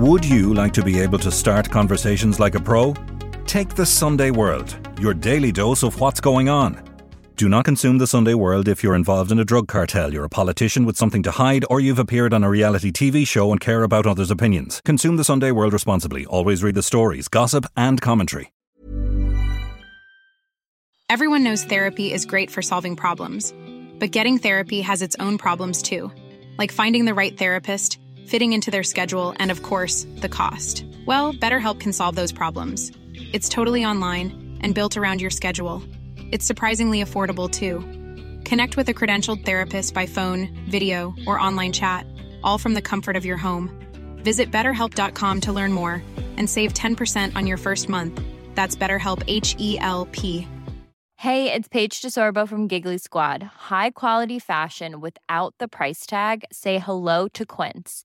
Would you like to be able to start conversations like a pro? Take the Sunday World, your daily dose of what's going on. Do not consume the Sunday World if you're involved in a drug cartel, you're a politician with something to hide, or you've appeared on a reality TV show and care about others' opinions. Consume the Sunday World responsibly. Always read the stories, gossip, and commentary. Everyone knows therapy is great for solving problems, but getting therapy has its own problems too, like finding the right therapist, fitting into their schedule, and of course, the cost. Well, BetterHelp can solve those problems. It's totally online and built around your schedule. It's surprisingly affordable too. Connect with a credentialed therapist by phone, video, or online chat, all from the comfort of your home. Visit betterhelp.com to learn more and save 10% on your first month. That's BetterHelp H E L P. Hey, it's Paige DeSorbo from Giggly Squad. High quality fashion without the price tag? Say hello to Quince.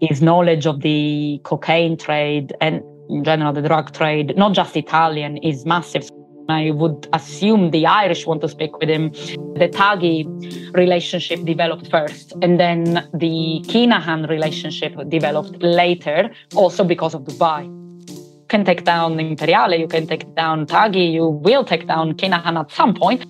His knowledge of the cocaine trade and in general the drug trade, not just Italian, is massive. I would assume the Irish want to speak with him. The Taghi relationship developed first, and then the Kinahan relationship developed later, also because of Dubai. You can take down Imperiale, you can take down Taghi, you will take down Kinahan at some point.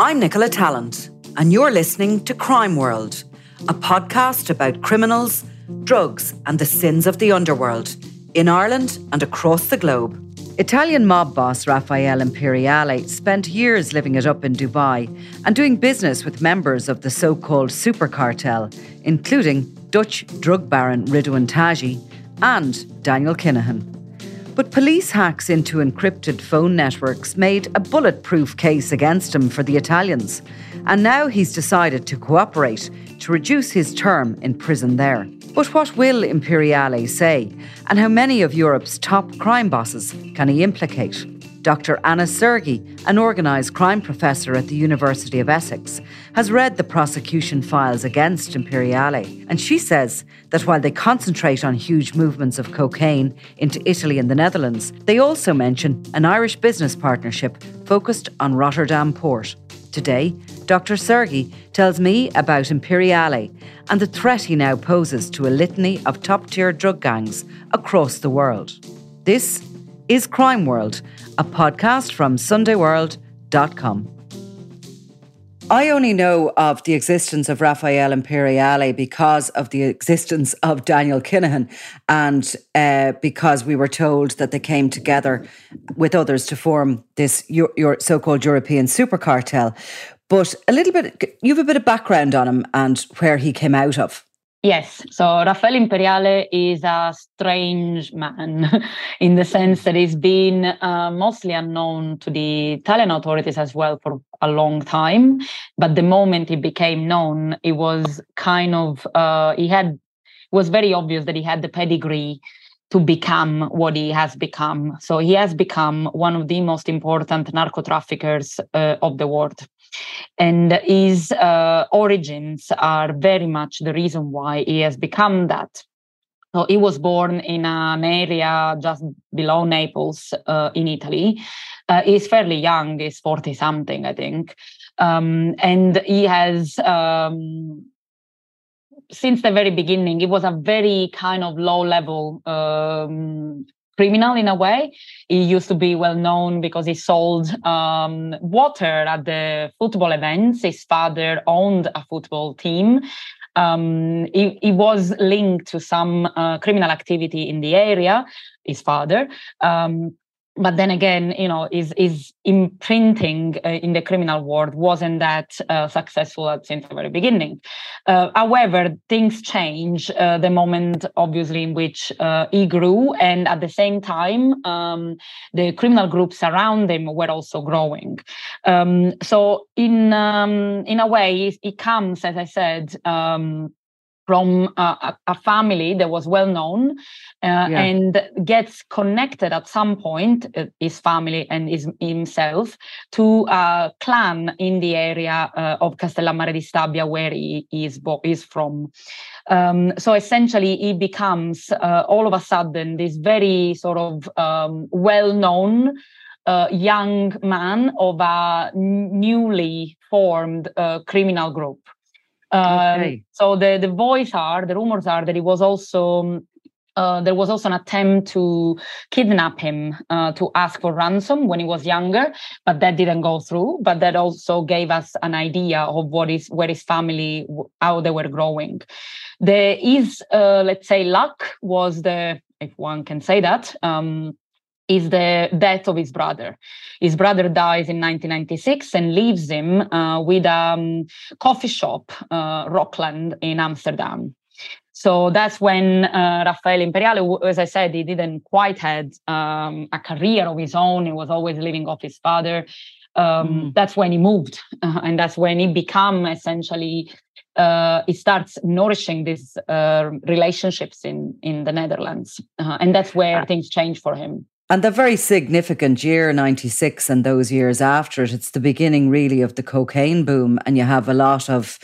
I'm Nicola Tallant, and you're listening to Crime World, a podcast about criminals, drugs, and the sins of the underworld in Ireland and across the globe. Italian mob boss Raffaele Imperiale spent years living it up in Dubai and doing business with members of the so called super cartel, including Dutch drug baron Ridouan Taghi and Daniel Kinahan. But police hacks into encrypted phone networks made a bulletproof case against him for the Italians, and now he's decided to cooperate to reduce his term in prison there. But what will Imperiale say, and how many of Europe's top crime bosses can he implicate? Dr. Anna Sergi, an organised crime professor at the University of Essex, has read the prosecution files against Imperiale, and she says that while they concentrate on huge movements of cocaine into Italy and the Netherlands, they also mention an Irish business partnership focused on Rotterdam port. Today, Dr. Sergi tells me about Imperiale and the threat he now poses to a litany of top tier drug gangs across the world. This is Crime World, a podcast from SundayWorld.com. I only know of the existence of Raffaele Imperiale because of the existence of Daniel Kinahan and uh, because we were told that they came together with others to form this your, your so-called European super cartel. But a little bit, you have a bit of background on him and where he came out of. Yes, so Raffaele Imperiale is a strange man in the sense that he's been uh, mostly unknown to the Italian authorities as well for a long time. But the moment he became known, it was kind of, uh, he had, was very obvious that he had the pedigree to become what he has become. So he has become one of the most important narco traffickers uh, of the world and his uh, origins are very much the reason why he has become that. So he was born in an area just below Naples uh, in Italy. Uh, he's fairly young, he's 40 something, I think. Um, and he has, um, since the very beginning, he was a very kind of low level um, criminal in a way. He used to be well known because he sold um, water at the football events. His father owned a football team. Um, he, he, was linked to some uh, criminal activity in the area, his father. Um, but then again, you know, is is imprinting uh, in the criminal world wasn't that uh, successful since the very beginning. Uh, however, things change uh, the moment, obviously, in which uh, he grew, and at the same time, um, the criminal groups around him were also growing. Um, so, in um, in a way, it, it, comes, as I said. From uh, a family that was well known uh, yeah. and gets connected at some point, uh, his family and his, himself, to a clan in the area uh, of Castellammare di Stabia, where he is, is from. Um, so essentially, he becomes uh, all of a sudden this very sort of um, well known. Uh, young man of a newly formed criminal group. Um, okay. So the the voice are the rumors are that it was also uh, there was also an attempt to kidnap him uh, to ask for ransom when he was younger, but that didn't go through. But that also gave us an idea of what is where his family, how they were growing. There is, uh, let's say luck was the if one can say that um, is the death of his brother. His brother dies in 1996 and leaves him uh, with a um, coffee shop, uh, Rockland, in Amsterdam. So that's when uh, Raffaele Imperiale, as I said, he didn't quite had um, a career of his own. He was always living off his father. Um, mm. That's when he moved, uh, and that's when he become essentially. Uh, he starts nourishing these uh, relationships in in the Netherlands, uh, and that's where ah. things change for him. And the very significant year, 96, and those years after it, it's the beginning really of the cocaine boom. And you have a lot of,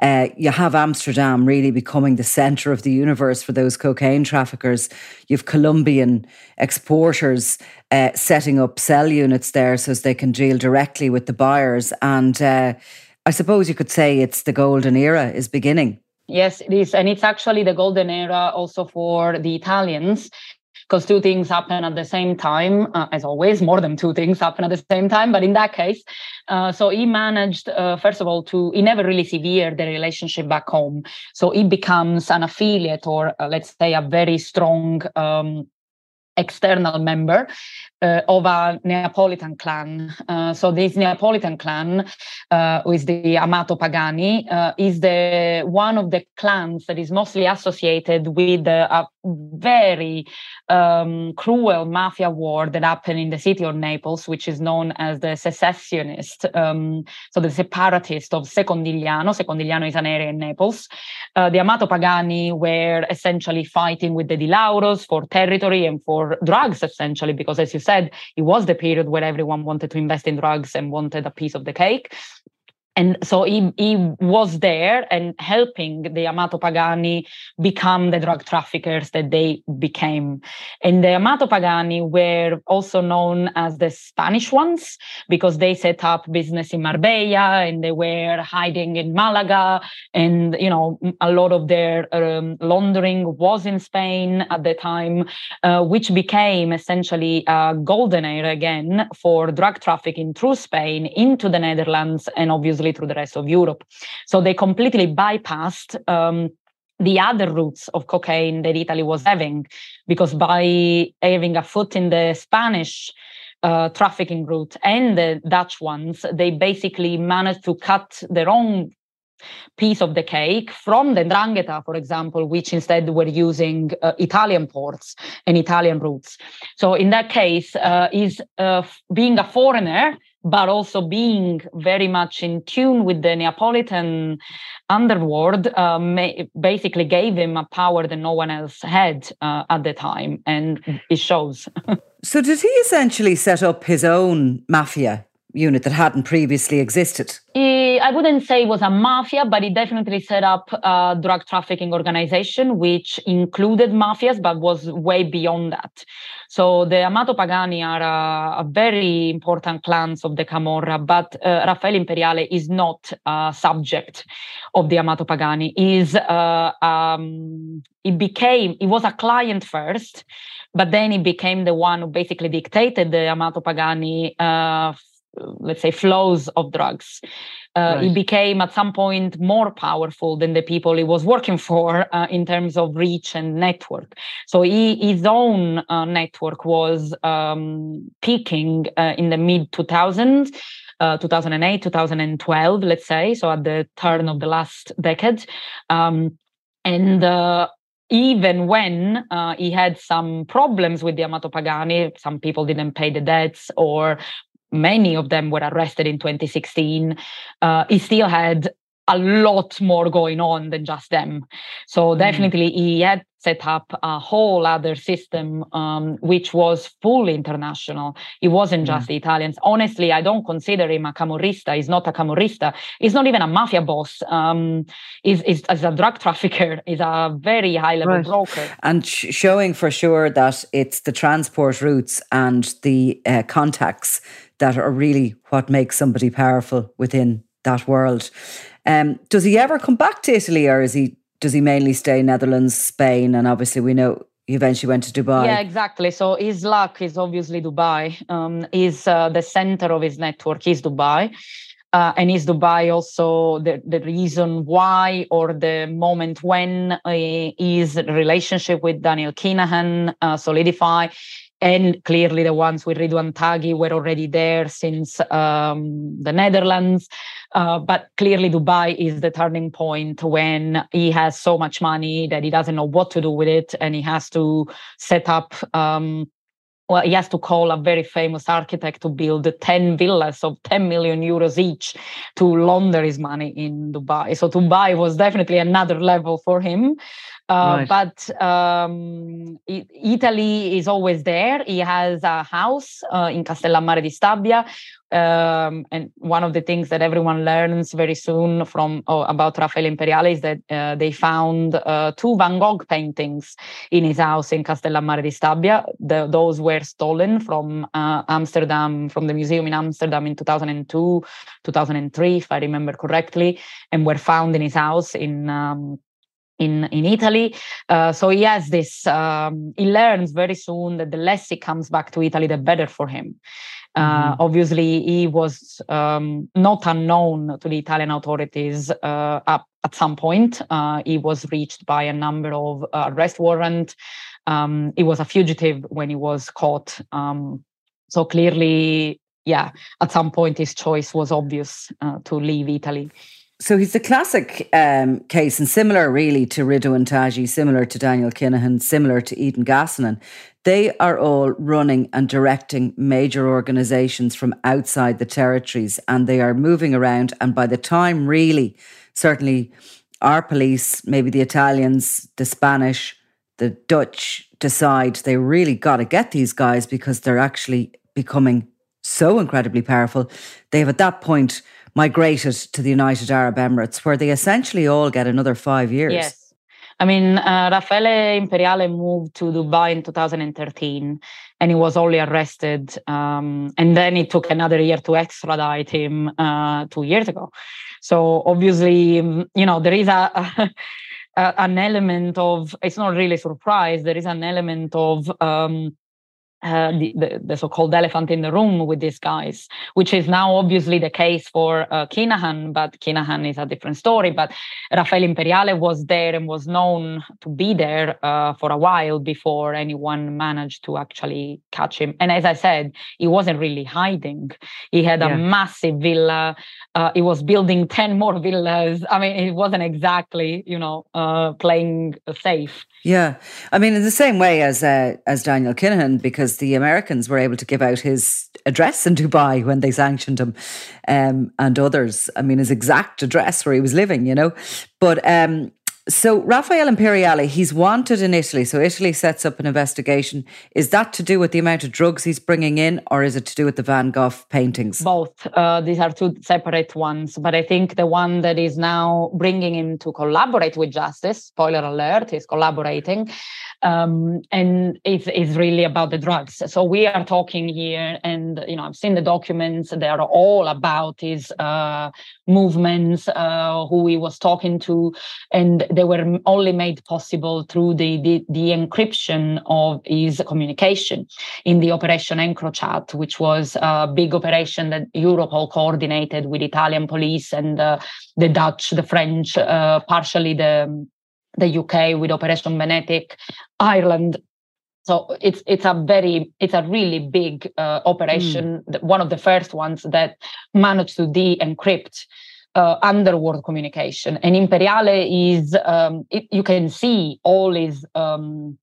uh, you have Amsterdam really becoming the centre of the universe for those cocaine traffickers. You have Colombian exporters uh, setting up cell units there so they can deal directly with the buyers. And uh, I suppose you could say it's the golden era is beginning. Yes, it is. And it's actually the golden era also for the Italians because two things happen at the same time, uh, as always, more than two things happen at the same time. But in that case, uh, so he managed, uh, first of all, to, he never really severed the relationship back home. So he becomes an affiliate or, uh, let's say, a very strong um, external member uh, of a Neapolitan clan. Uh, so this Neapolitan clan, uh, who is the Amato Pagani, uh, is the one of the clans that is mostly associated with a very um, cruel mafia war that happened in the city of Naples, which is known as the secessionist, um, so the separatist of Secondigliano. Secondigliano is an area in Naples. Uh, the Amato Pagani were essentially fighting with the Di Lauros for territory and for drugs, essentially, because as you said, it was the period where everyone wanted to invest in drugs and wanted a piece of the cake and so he, he was there and helping the Amato Pagani become the drug traffickers that they became. And the Amato Pagani were also known as the Spanish ones because they set up business in Marbella and they were hiding in Malaga. And, you know, a lot of their um, laundering was in Spain at the time, uh, which became essentially a golden era again for drug trafficking through Spain into the Netherlands and obviously through the rest of Europe. So they completely bypassed um, the other routes of cocaine that Italy was having, because by having a foot in the Spanish uh, trafficking route and the Dutch ones, they basically managed to cut their own piece of the cake from the Ndrangheta, for example, which instead were using uh, Italian ports and Italian routes. So in that case, uh, is uh, being a foreigner but also being very much in tune with the Neapolitan underworld uh, basically gave him a power that no one else had uh, at the time, and it shows. so, did he essentially set up his own mafia unit that hadn't previously existed? I wouldn't say it was a mafia, but it definitely set up a drug trafficking organization, which included mafias, but was way beyond that. So the Amato Pagani are a, a very important clans of the Camorra, but uh, Raffaele Imperiale is not a subject of the Amato Pagani. Is uh, um, he became he was a client first, but then he became the one who basically dictated the Amato Pagani uh, let's say flows of drugs. Uh, right. he became at some point more powerful than the people he was working for uh, in terms of reach and network. So he, his own uh, network was um, peaking uh, in the mid 2000s uh, 2008 2012 let's say so at the turn of the last decade. Um, and uh, even when uh, he had some problems with the Amato Pagani, some people didn't pay the debts or many of them were arrested in 2016. Uh, he still had a lot more going on than just them. So mm. definitely he had set up a whole other system um, which was fully international. It wasn't just the Italians. Honestly, I don't consider him a camorrista. He's not a camorrista. He's not even a mafia boss. Um, he's, he's, he's a drug trafficker. He's a very high level right. broker. And sh- showing for sure that it's the transport routes and the uh, contacts that are really what makes somebody powerful within that world. Um, does he ever come back to Italy or is he does he mainly stay Netherlands, Spain, and obviously we know he eventually went to Dubai. Yeah, exactly. So his luck is obviously Dubai. Um, is uh, the center of his network is Dubai. Uh, and is Dubai also the, the reason why or the moment when uh, his relationship with Daniel Kinahan uh, solidify? And clearly, the ones with Ridouan Taghi were already there since um, the Netherlands. Uh, but clearly, Dubai is the turning point when he has so much money that he doesn't know what to do with it, and he has to set up. Um, well, he has to call a very famous architect to build 10 villas of 10 million euros each to launder his money in Dubai. So Dubai was definitely another level for him. Uh, But um, Italy is always there. He has a house uh, in Castellammare di Stabia. Um, and one of the things that everyone learns very soon from oh, about Raffaele Imperiale is that uh, they found uh, two Van Gogh paintings in his house in Castellammare di Stabia. The, those were stolen from uh, Amsterdam, from the museum in Amsterdam in 2002, 2003, if I remember correctly, and were found in his house in. Um, in, in Italy. Uh, so he has this, um, he learns very soon that the less he comes back to Italy, the better for him. Uh, mm-hmm. Obviously, he was um, not unknown to the Italian authorities uh, up at some point. Uh, he was reached by a number of arrest warrant. Um, he was a fugitive when he was caught. Um, so clearly, yeah, at some point his choice was obvious uh, to leave Italy. So he's the classic um, case and similar really to Ridouan Taghi, similar to Daniel Kinahan, similar to Edin Gačanin. They are all running and directing major organizations from outside the territories and they are moving around. And by the time really, certainly our police, maybe the Italians, the Spanish, the Dutch decide they really got to get these guys because they're actually becoming so incredibly powerful. They've at that point migrated to the United Arab Emirates, where they essentially all get another five years. Yes. I mean, uh, Raffaele Imperiale moved to Dubai in 2013 and he was only arrested. Um, and then it took another year to extradite him uh, two years ago. So obviously, you know, there is a, a, an element of, it's not really surprise, there is an element of, um, uh, the, the, the, so-called elephant in the room with these guys, which is now obviously the case for uh, Kinahan, but Kinahan is a different story. But Raffaele Imperiale was there and was known to be there uh, for a while before anyone managed to actually catch him. And as I said, he wasn't really hiding. He had yeah. a massive villa. Uh, he was building 10 more villas. I mean, he wasn't exactly, you know, uh, playing safe. Yeah, I mean, in the same way as uh, as Daniel Kinahan, because the Americans were able to give out his address in Dubai when they sanctioned him, um, and others. I mean, his exact address where he was living, you know. But um, so Raffaele Imperiale, he's wanted in Italy. So Italy sets up an investigation. Is that to do with the amount of drugs he's bringing in, or is it to do with the Van Gogh paintings? Both. Uh, these are two separate ones. But I think the one that is now bringing him to collaborate with justice, spoiler alert, is collaborating, um, and it's, it's really about the drugs. So we are talking here, and you know, I've seen the documents. They are all about his uh, movements, uh, who he was talking to, and they were only made possible through the, the, the encryption of his communication in the Operation EncroChat, which was a big operation that Europol coordinated with Italian police and uh, the Dutch, the French, uh, partially the the UK with Operation Venetic, Ireland. So it's it's a very it's a really big uh, operation, mm. one of the first ones that managed to de-encrypt uh, underworld communication. And Imperiale is um, it, you can see all his um,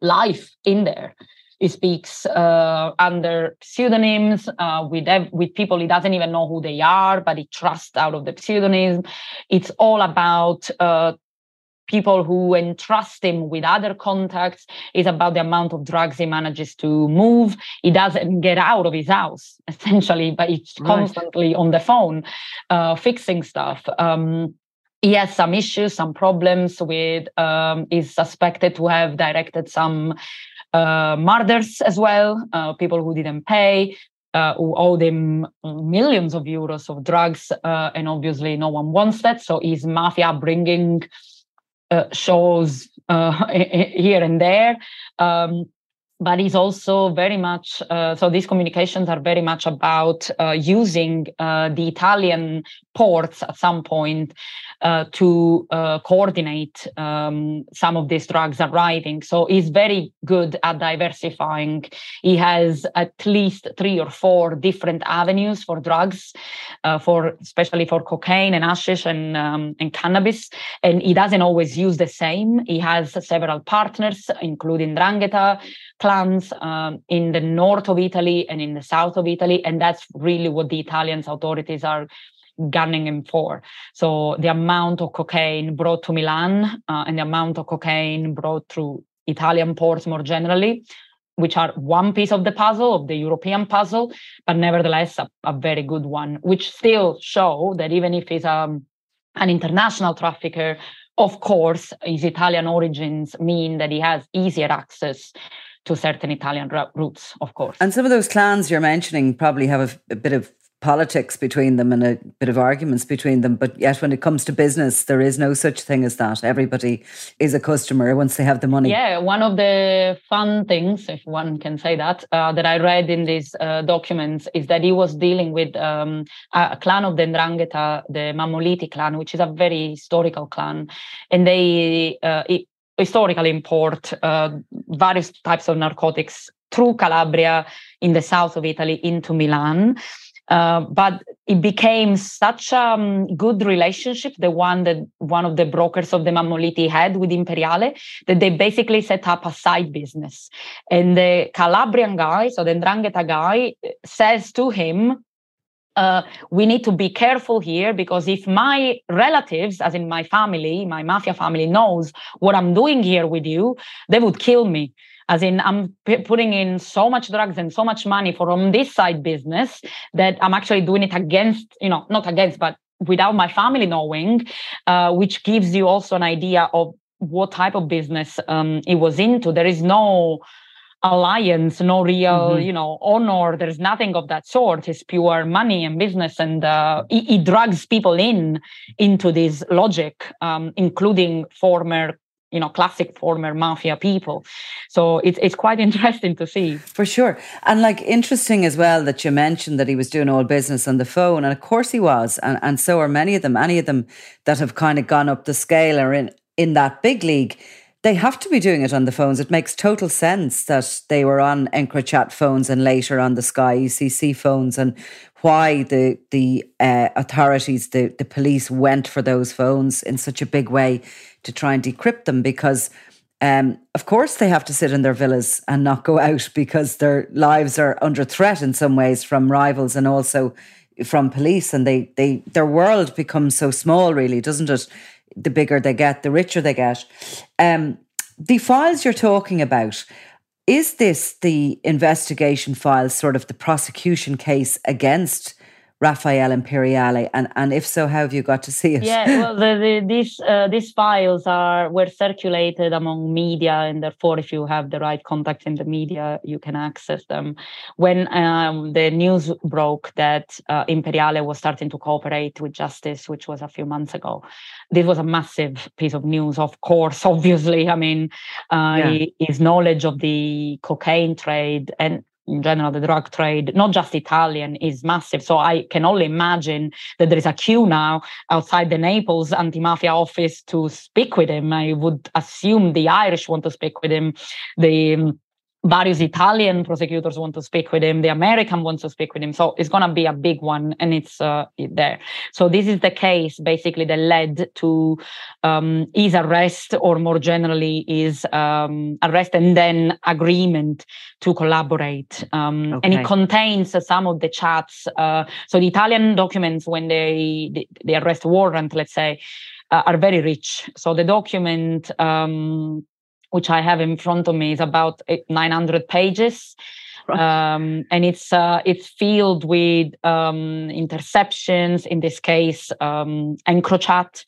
life in there He speaks uh, under pseudonyms uh, with with people he doesn't even know who they are, but he trusts out of the pseudonym. It's all about uh, people who entrust him with other contacts. It's about the amount of drugs he manages to move. He doesn't get out of his house, essentially, but he's right. constantly on the phone uh, fixing stuff. Um, he has some issues, some problems with, um, is suspected to have directed some uh, murders as well, uh, people who didn't pay. Uh, who owed him millions of euros of drugs, uh, and obviously no one wants that. So his mafia upbringing uh, shows uh, here and there. Um, but it's also very much uh, so these communications are very much about uh, using uh, the italian ports at some point uh, to uh, coordinate um, some of these drugs arriving. So he's very good at diversifying. He has at least three or four different avenues for drugs uh, for especially for cocaine and hashish and, um, and cannabis. And he doesn't always use the same. He has several partners including Ndrangheta clans um, in the north of Italy and in the south of Italy. And that's really what the Italian authorities are gunning him for. So the amount of cocaine brought to Milan uh, and the amount of cocaine brought through Italian ports more generally, which are one piece of the puzzle, of the European puzzle, but nevertheless a, a very good one, which still show that even if he's um, an international trafficker, of course, his Italian origins mean that he has easier access to certain Italian roots, of course. And some of those clans you're mentioning probably have a, a bit of politics between them and a bit of arguments between them. But yet, when it comes to business, there is no such thing as that. Everybody is a customer once they have the money. Yeah, one of the fun things, if one can say that, uh, that I read in these uh, documents is that he was dealing with um, a clan of the Ndrangheta, the Mammoliti clan, which is a very historical clan, and they uh, it, historically import uh, various types of narcotics through Calabria in the south of Italy into Milan. Uh, but it became such a um, good relationship, the one that one of the brokers of the Mammoliti had with Imperiale, that they basically set up a side business. And the Calabrian guy, so the Ndrangheta guy, says to him, uh, we need to be careful here because if my relatives, as in my family, my mafia family, knows what I'm doing here with you, they would kill me. As in, I'm p- putting in so much drugs and so much money from this side business that I'm actually doing it against, you know, not against, but without my family knowing, uh, which gives you also an idea of what type of business um, it was into. There is no alliance, no real, mm-hmm. you know, honor. There's nothing of that sort. It's pure money and business, and uh, it, it, drags people in into this logic, um, including former you know classic former mafia people so it's it's quite interesting to see for sure and like interesting as well that you mentioned that he was doing all business on the phone and of course he was and, and so are many of them any of them that have kind of gone up the scale or in in that big league they have to be doing it on the phones. It makes total sense that they were on EncroChat phones and later on the Sky ECC phones, and why the the uh, authorities, the the police, went for those phones in such a big way to try and decrypt them because. Um, of course, they have to sit in their villas and not go out because their lives are under threat in some ways from rivals and also from police. And they, they, their world becomes so small, really, doesn't it? The bigger they get, the richer they get. Um, the files you're talking about, is this the investigation files, sort of the prosecution case against Raffaele Imperiale, and and if so, how have you got to see it? Yeah, well, the, the, these uh, these files are were circulated among media, and therefore, if you have the right contacts in the media, you can access them. When um, the news broke that uh, Imperiale was starting to cooperate with justice, which was a few months ago, this was a massive piece of news. Of course, obviously, I mean, uh, yeah. his knowledge of the cocaine trade and in general, the drug trade, not just Italian, is massive. So I can only imagine that there is a queue now outside the Naples anti-mafia office to speak with him. I would assume the Irish want to speak with him. The um, various Italian prosecutors want to speak with him. The American wants to speak with him. So it's going to be a big one, and it's uh, there. So this is the case basically that led to um, his arrest, or more generally, his um, arrest and then agreement to collaborate. Um, okay. And it contains uh, some of the chats. Uh, so the Italian documents, when they the, the arrest warrant, let's say. Uh, are very rich. So the document um, which I have in front of me, is about 900 pages. Um, and it's uh, it's filled with um, interceptions. In this case, um, EncroChat,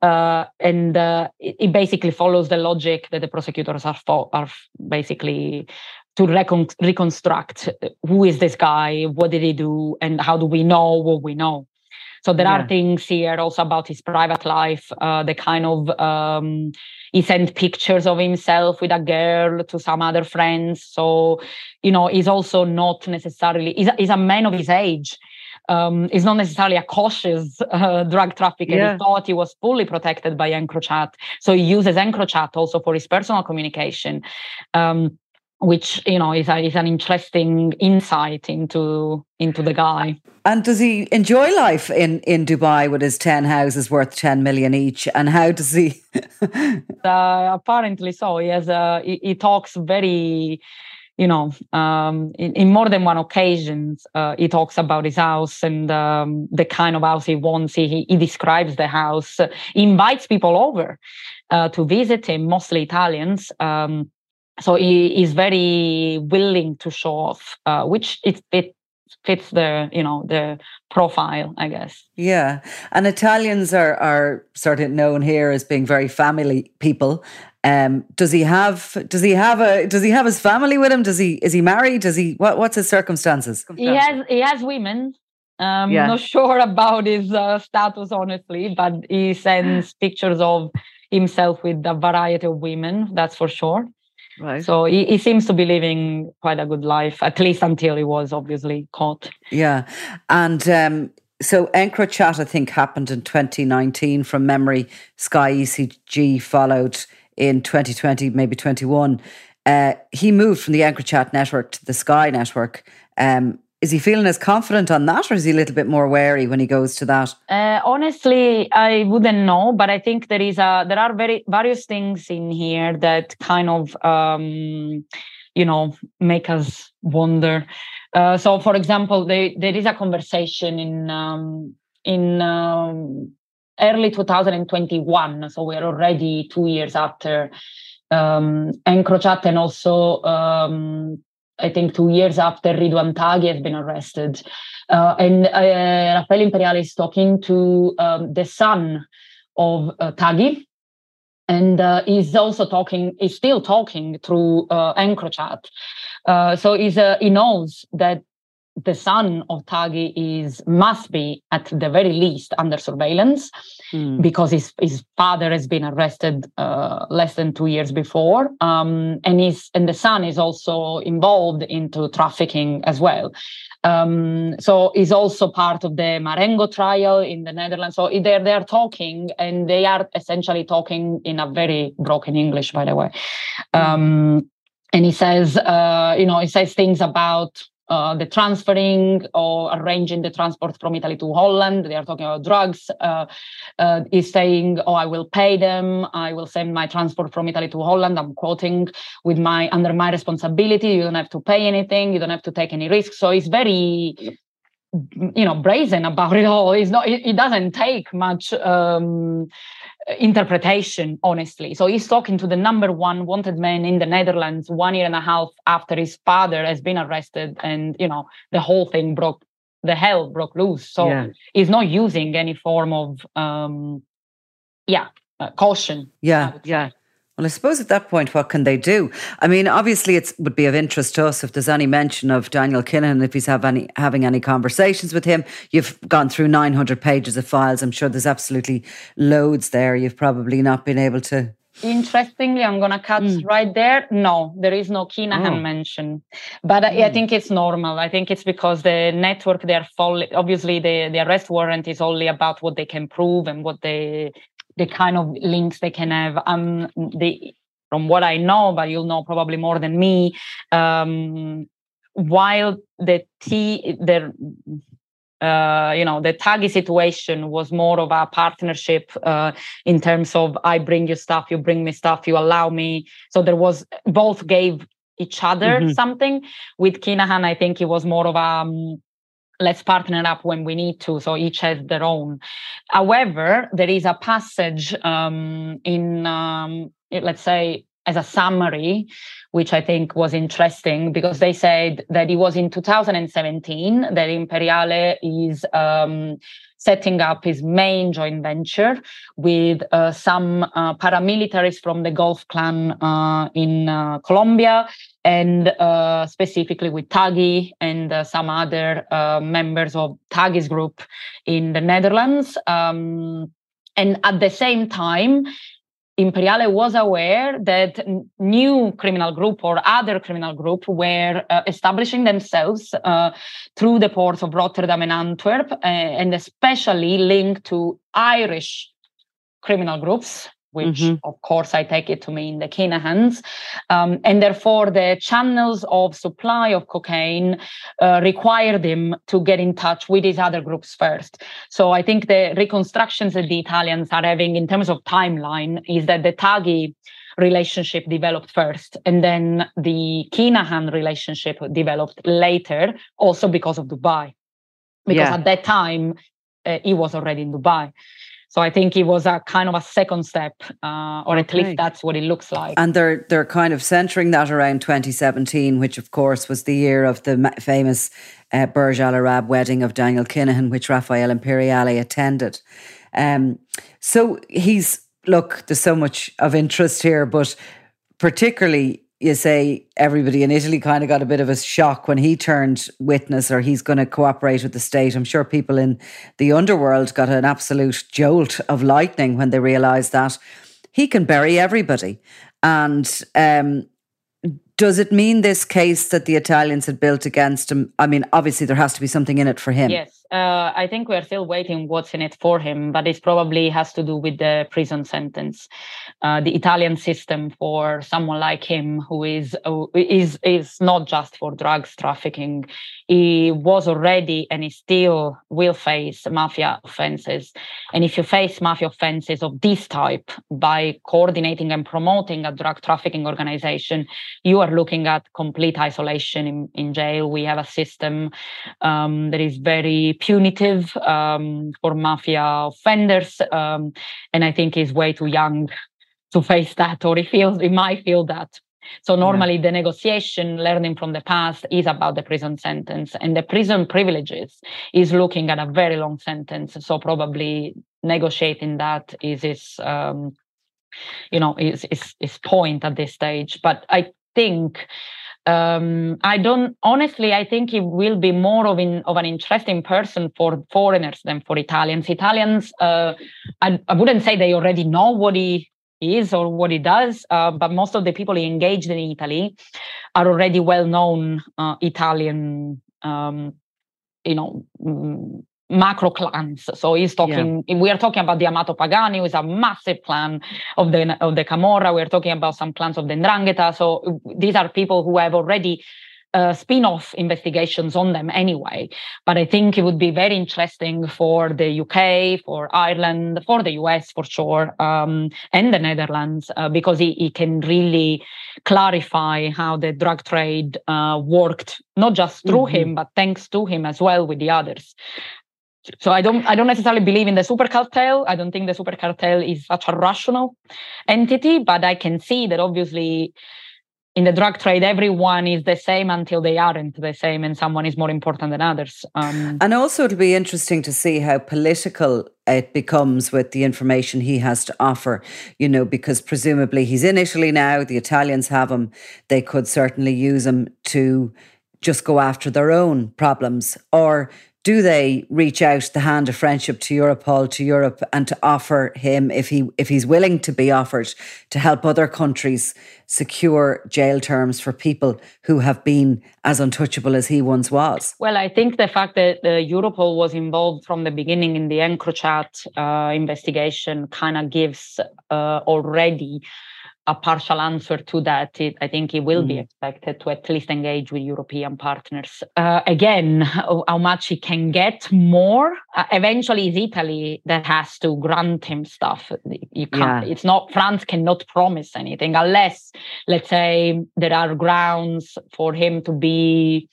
uh, and uh, it, it, basically follows the logic that the prosecutors are fo- are basically to recon- reconstruct who is this guy, what did he do, and how do we know what we know. So there yeah. are things here also about his private life, uh, the kind of um, he sent pictures of himself with a girl to some other friends. So you know, he's also not necessarily he's, he's a man of his age. Um, he's not necessarily a cautious uh, drug trafficker. Yeah. He thought he was fully protected by EncroChat, so he uses EncroChat also for his personal communication. Um, which you know is, a, is an interesting insight into into the guy. And does he enjoy life in in Dubai with his ten houses worth ten million each? And how does he? uh, apparently so. He has a, he, he talks very you know, um, in, in, more than one occasions, uh, he talks about his house and um, the kind of house he wants. He, he describes the house. He invites people over uh, to visit him, mostly Italians. Um, so he is very willing to show off, uh, which it, it fits the you know the profile, I guess. Yeah, and Italians are are sort of known here as being very family people. Um, does he have does he have a does he have his family with him? Does he is he married? Does he what what's his circumstances? He has he has women. Um, yeah. Not sure about his uh, status honestly, but he sends pictures of himself with a variety of women. That's for sure. Right. So he, he seems to be living quite a good life, at least until he was obviously caught. Yeah. And um, so EncroChat, I think, happened in 2019 from memory. Sky ECC followed in 2020, maybe 21. Uh, he moved from the EncroChat network to the Sky network. Um, is he feeling as confident on that, or is he a little bit more wary when he goes to that? Uh, honestly, I wouldn't know, but I think there is a there are very various things in here that kind of um, you know make us wonder. Uh, so, for example, there there is a conversation in um, in um, early 2021, so we're already two years after um, EncroChat and also um, I think two years after Ridouan Taghi has been arrested. Uh, and uh, Raffaele Imperiale is talking to um, the son of uh, Taghi. And uh, he's also talking, he's still talking through uh, EncroChat. Uh, so he's, uh, he knows that the son of Taghi is must be at the very least under surveillance mm. because his his father has been arrested uh, less than two years before, um, and his and the son is also involved into trafficking as well. Um, so he's also part of the Marengo trial in the Netherlands. So they're they're talking, and they are essentially talking in a very broken English, by the way. Mm. Um, and he says, uh, you know, he says things about uh, the transferring or arranging the transport from Italy to Holland. They are talking about drugs. Uh, uh, is saying, "Oh, I will pay them. I will send my transport from Italy to Holland." I'm quoting with my under my responsibility. You don't have to pay anything. You don't have to take any risks. So it's very you know brazen about it all it's not it, it doesn't take much um, interpretation, honestly. So he's talking to the number one wanted man in the Netherlands one year and a half after his father has been arrested, and you know the whole thing broke, the hell broke loose. So yeah. he's not using any form of, um, yeah, uh, caution. Yeah, yeah. Well, I suppose at that point, what can they do? I mean, obviously, it would be of interest to us if there's any mention of Daniel Kinahan, if he's have any having any conversations with him. You've gone through 900 pages of files. I'm sure there's absolutely loads there. You've probably not been able to. Interestingly, I'm going to cut mm. right there. No, there is no Kinahan oh. mention, but mm. I, I, hmm. think it's normal. I think it's because the network they're following. Obviously, the the arrest warrant is only about what they can prove and what they the kind of links they can have. Um, the from what I know, but you'll know probably more than me. Um, while the T, the uh, you know, the Taghi situation was more of a partnership uh, in terms of I bring you stuff, you bring me stuff, you allow me. So there was both gave each other mm-hmm. something. With Kinahan, I think it was more of a um, let's partner up when we need to. So each has their own. However, there is a passage um, in, um, let's say, as a summary, which I think was interesting because they said that it was in 2017 that Imperiale is um, setting up his main joint venture with uh, some uh, paramilitaries from the Gulf clan uh, in uh, Colombia and uh, specifically with Taghi and uh, some other members of Taghi's group in the Netherlands. Um, and at the same time, Imperiale was aware that new criminal group or other criminal group were uh, establishing themselves uh, through the ports of Rotterdam and Antwerp, uh, and especially linked to Irish criminal groups which mm-hmm. of course I take it to mean the Kinahans. Um, and therefore, the channels of supply of cocaine uh, require them to get in touch with these other groups first. So I think the reconstructions that the Italians are having in terms of timeline is that the Taghi relationship developed first and then the Kinahan relationship developed later also because of Dubai because yeah. at that time uh, he was already in Dubai so I think it was a kind of a second step, uh, or okay. at least that's what it looks like. And they're they're kind of centering that around 2017, which of course was the year of the famous uh, Burj Al Arab wedding of Daniel Kinahan, which Raffaele Imperiale attended. Um, so he's look, there's so much of interest here, but particularly you say everybody in Italy kind of got a bit of a shock when he turned witness or he's going to cooperate with the state. I'm sure people in the underworld got an absolute jolt of lightning when they realised that he can bury everybody. And um, does it mean this case that the Italians had built against him? I mean, obviously there has to be something in it for him. Yes, uh, I think we're still waiting what's in it for him, but it probably has to do with the prison sentence. Uh, the Italian system for someone like him, who is uh, is is not just for drugs trafficking, he was already and he still will face mafia offenses. And if you face mafia offenses of this type by coordinating and promoting a drug trafficking organization, you are looking at complete isolation in, in jail. We have a system um, that is very punitive um, for mafia offenders. Um, and I think he's way too young to face that, or he feels he might feel that. So normally yeah. the negotiation, learning from the past, is about the prison sentence, and the prison privileges is looking at a very long sentence. So probably negotiating that is his, um, you know, is, is is point at this stage. But I think um, I don't honestly. I think he will be more of in of an interesting person for foreigners than for Italians. Italians, uh, I, I wouldn't say they already know what he is or what he does, uh, but most of the people he engaged in Italy are already well known uh, Italian, um, you know, mm, macro clans. So he's talking. Yeah. We are talking about the Amato Pagani, who is a massive clan of the of the Camorra. We are talking about some clans of the Ndrangheta. So these are people who have already uh, spin-off investigations on them anyway. But I think it would be very interesting for the UK, for Ireland, for the US for sure, um, and the Netherlands uh, because he, it, can really clarify how the drug trade uh, worked, not just through mm-hmm. him, but thanks to him as well with the others. So I don't I don't necessarily believe in the super cartel. I don't think the super cartel is such a rational entity, but I can see that obviously in the drug trade, everyone is the same until they aren't the same, and someone is more important than others. Um, and also, it'll be interesting to see how political it becomes with the information he has to offer, you know, because presumably he's in Italy now, the Italians have him, they could certainly use him to just go after their own problems or do they reach out the hand of friendship to Europol, to Europe, and to offer him, if he if he's willing to be offered, to help other countries secure jail terms for people who have been as untouchable as he once was? Well, I think the fact that uh, Europol was involved from the beginning in the EncroChat uh, investigation kind of gives uh, already a partial answer to that. It, I think he will mm. be expected to at least engage with European partners. Uh, again, how, how, much he can get more. Uh, eventually, it's Italy that has to grant him stuff. You can't. Yeah. It's not France cannot promise anything unless, let's say, there are grounds for him to be.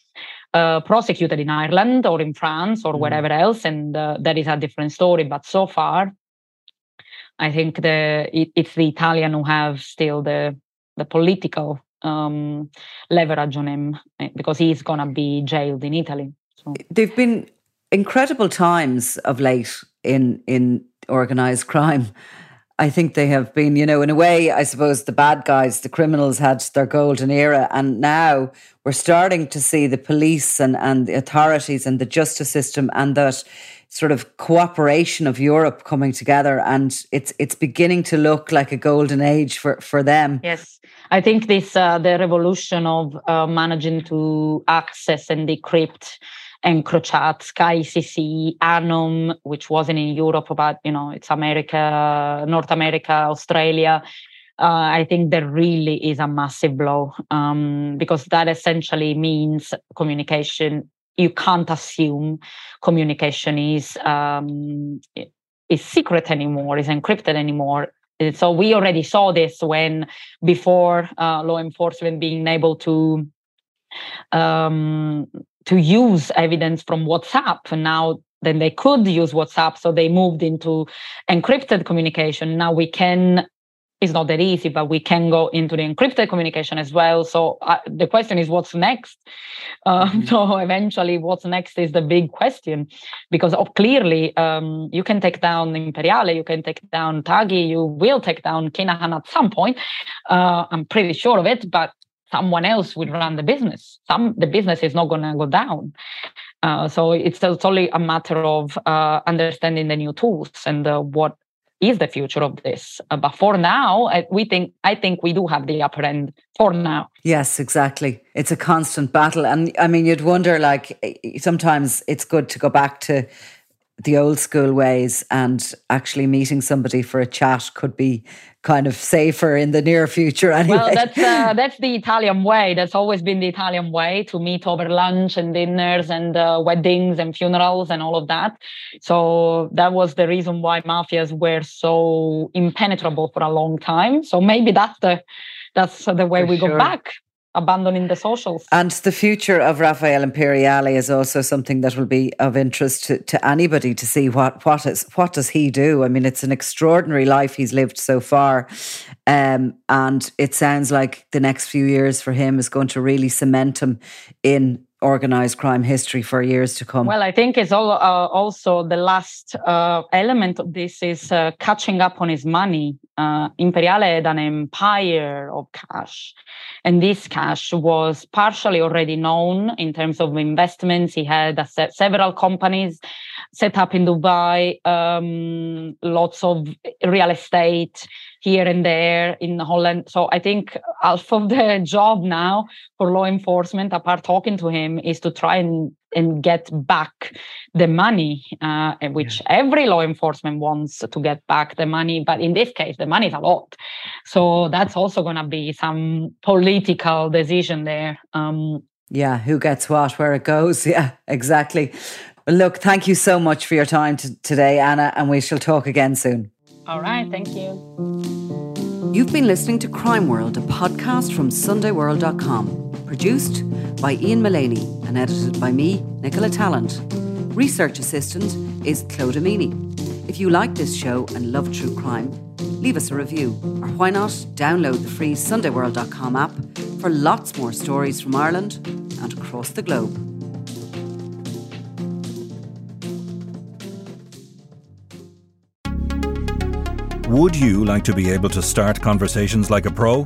Uh, prosecuted in Ireland or in France or mm. wherever else, and uh, that is a different story. But so far, I think the it, it's the Italian who have still the the political um, leverage on him eh, because he's gonna be jailed in Italy. So. They've been incredible times of late in in organized crime. I think they have been, you know, in a way, I suppose the bad guys, the criminals had their golden era. And now we're starting to see the police and, and the authorities and the justice system and that sort of cooperation of Europe coming together, and it's it's beginning to look like a golden age for for them. Yes, I think this uh, the revolution of uh, managing to access and decrypt EncroChat, Sky ECC, Anom, which wasn't in Europe, but you know it's America, North America, Australia. Uh, I think there really is a massive blow um, because that essentially means communication you can't assume communication is um, is secret anymore, is encrypted anymore. So we already saw this when before uh, law enforcement being able to um, to use evidence from WhatsApp, and now then they could use WhatsApp, so they moved into encrypted communication. Now we can it's not that easy, but we can go into the encrypted communication as well. So uh, the question is, what's next? Um, mm-hmm. So eventually, what's next is the big question, because of clearly um, you can take down Imperiale, you can take down Taghi, you will take down Kinahan at some point. Uh, I'm pretty sure of it, but someone else will run the business. Some the business is not going to go down. Uh, so it's, it's only a matter of uh, understanding the new tools and uh, what is the future of this. Uh, but for now, I, we think I think we do have the upper end for now. Yes, exactly. It's a constant battle, and I mean, you'd wonder like sometimes it's good to go back to the old school ways and actually meeting somebody for a chat could be kind of safer in the near future anyway. Well, that's uh, that's the Italian way. That's always been the Italian way to meet over lunch and dinners and uh, weddings and funerals and all of that. So that was the reason why mafias were so impenetrable for a long time. So maybe that's the that's the way for we sure. go back abandoning the socials. And the future of Raffaele Imperiale is also something that will be of interest to, to anybody to see what what is what does he do. I mean, it's an extraordinary life he's lived so far, um, and it sounds like the next few years for him is going to really cement him in organized crime history for years to come. Well, I think it's all, uh, also the last uh, element of this is uh, catching up on his money. Uh, Imperiale had an empire of cash, and this cash was partially already known in terms of investments. He had several companies set up in Dubai, um, lots of real estate here and there in Holland. So I think half of the job now for law enforcement, apart talking to him, is to try and and get back the money, uh, which yeah. every law enforcement wants to get back the money. But in this case, the money is a lot. So that's also going to be some political decision there. Um, yeah, who gets what, where it goes. Yeah, exactly. Well, look, thank you so much for your time t- today, Anna, and we shall talk again soon. All right, thank you. You've been listening to Crime World, a podcast from SundayWorld.com, produced by Ian Mullaney and edited by me, Nicola Tallant. Research assistant is Claude Amini. If you like this show and love true crime, leave us a review, or why not download the free SundayWorld.com app for lots more stories from Ireland and across the globe. Would you like to be able to start conversations like a pro?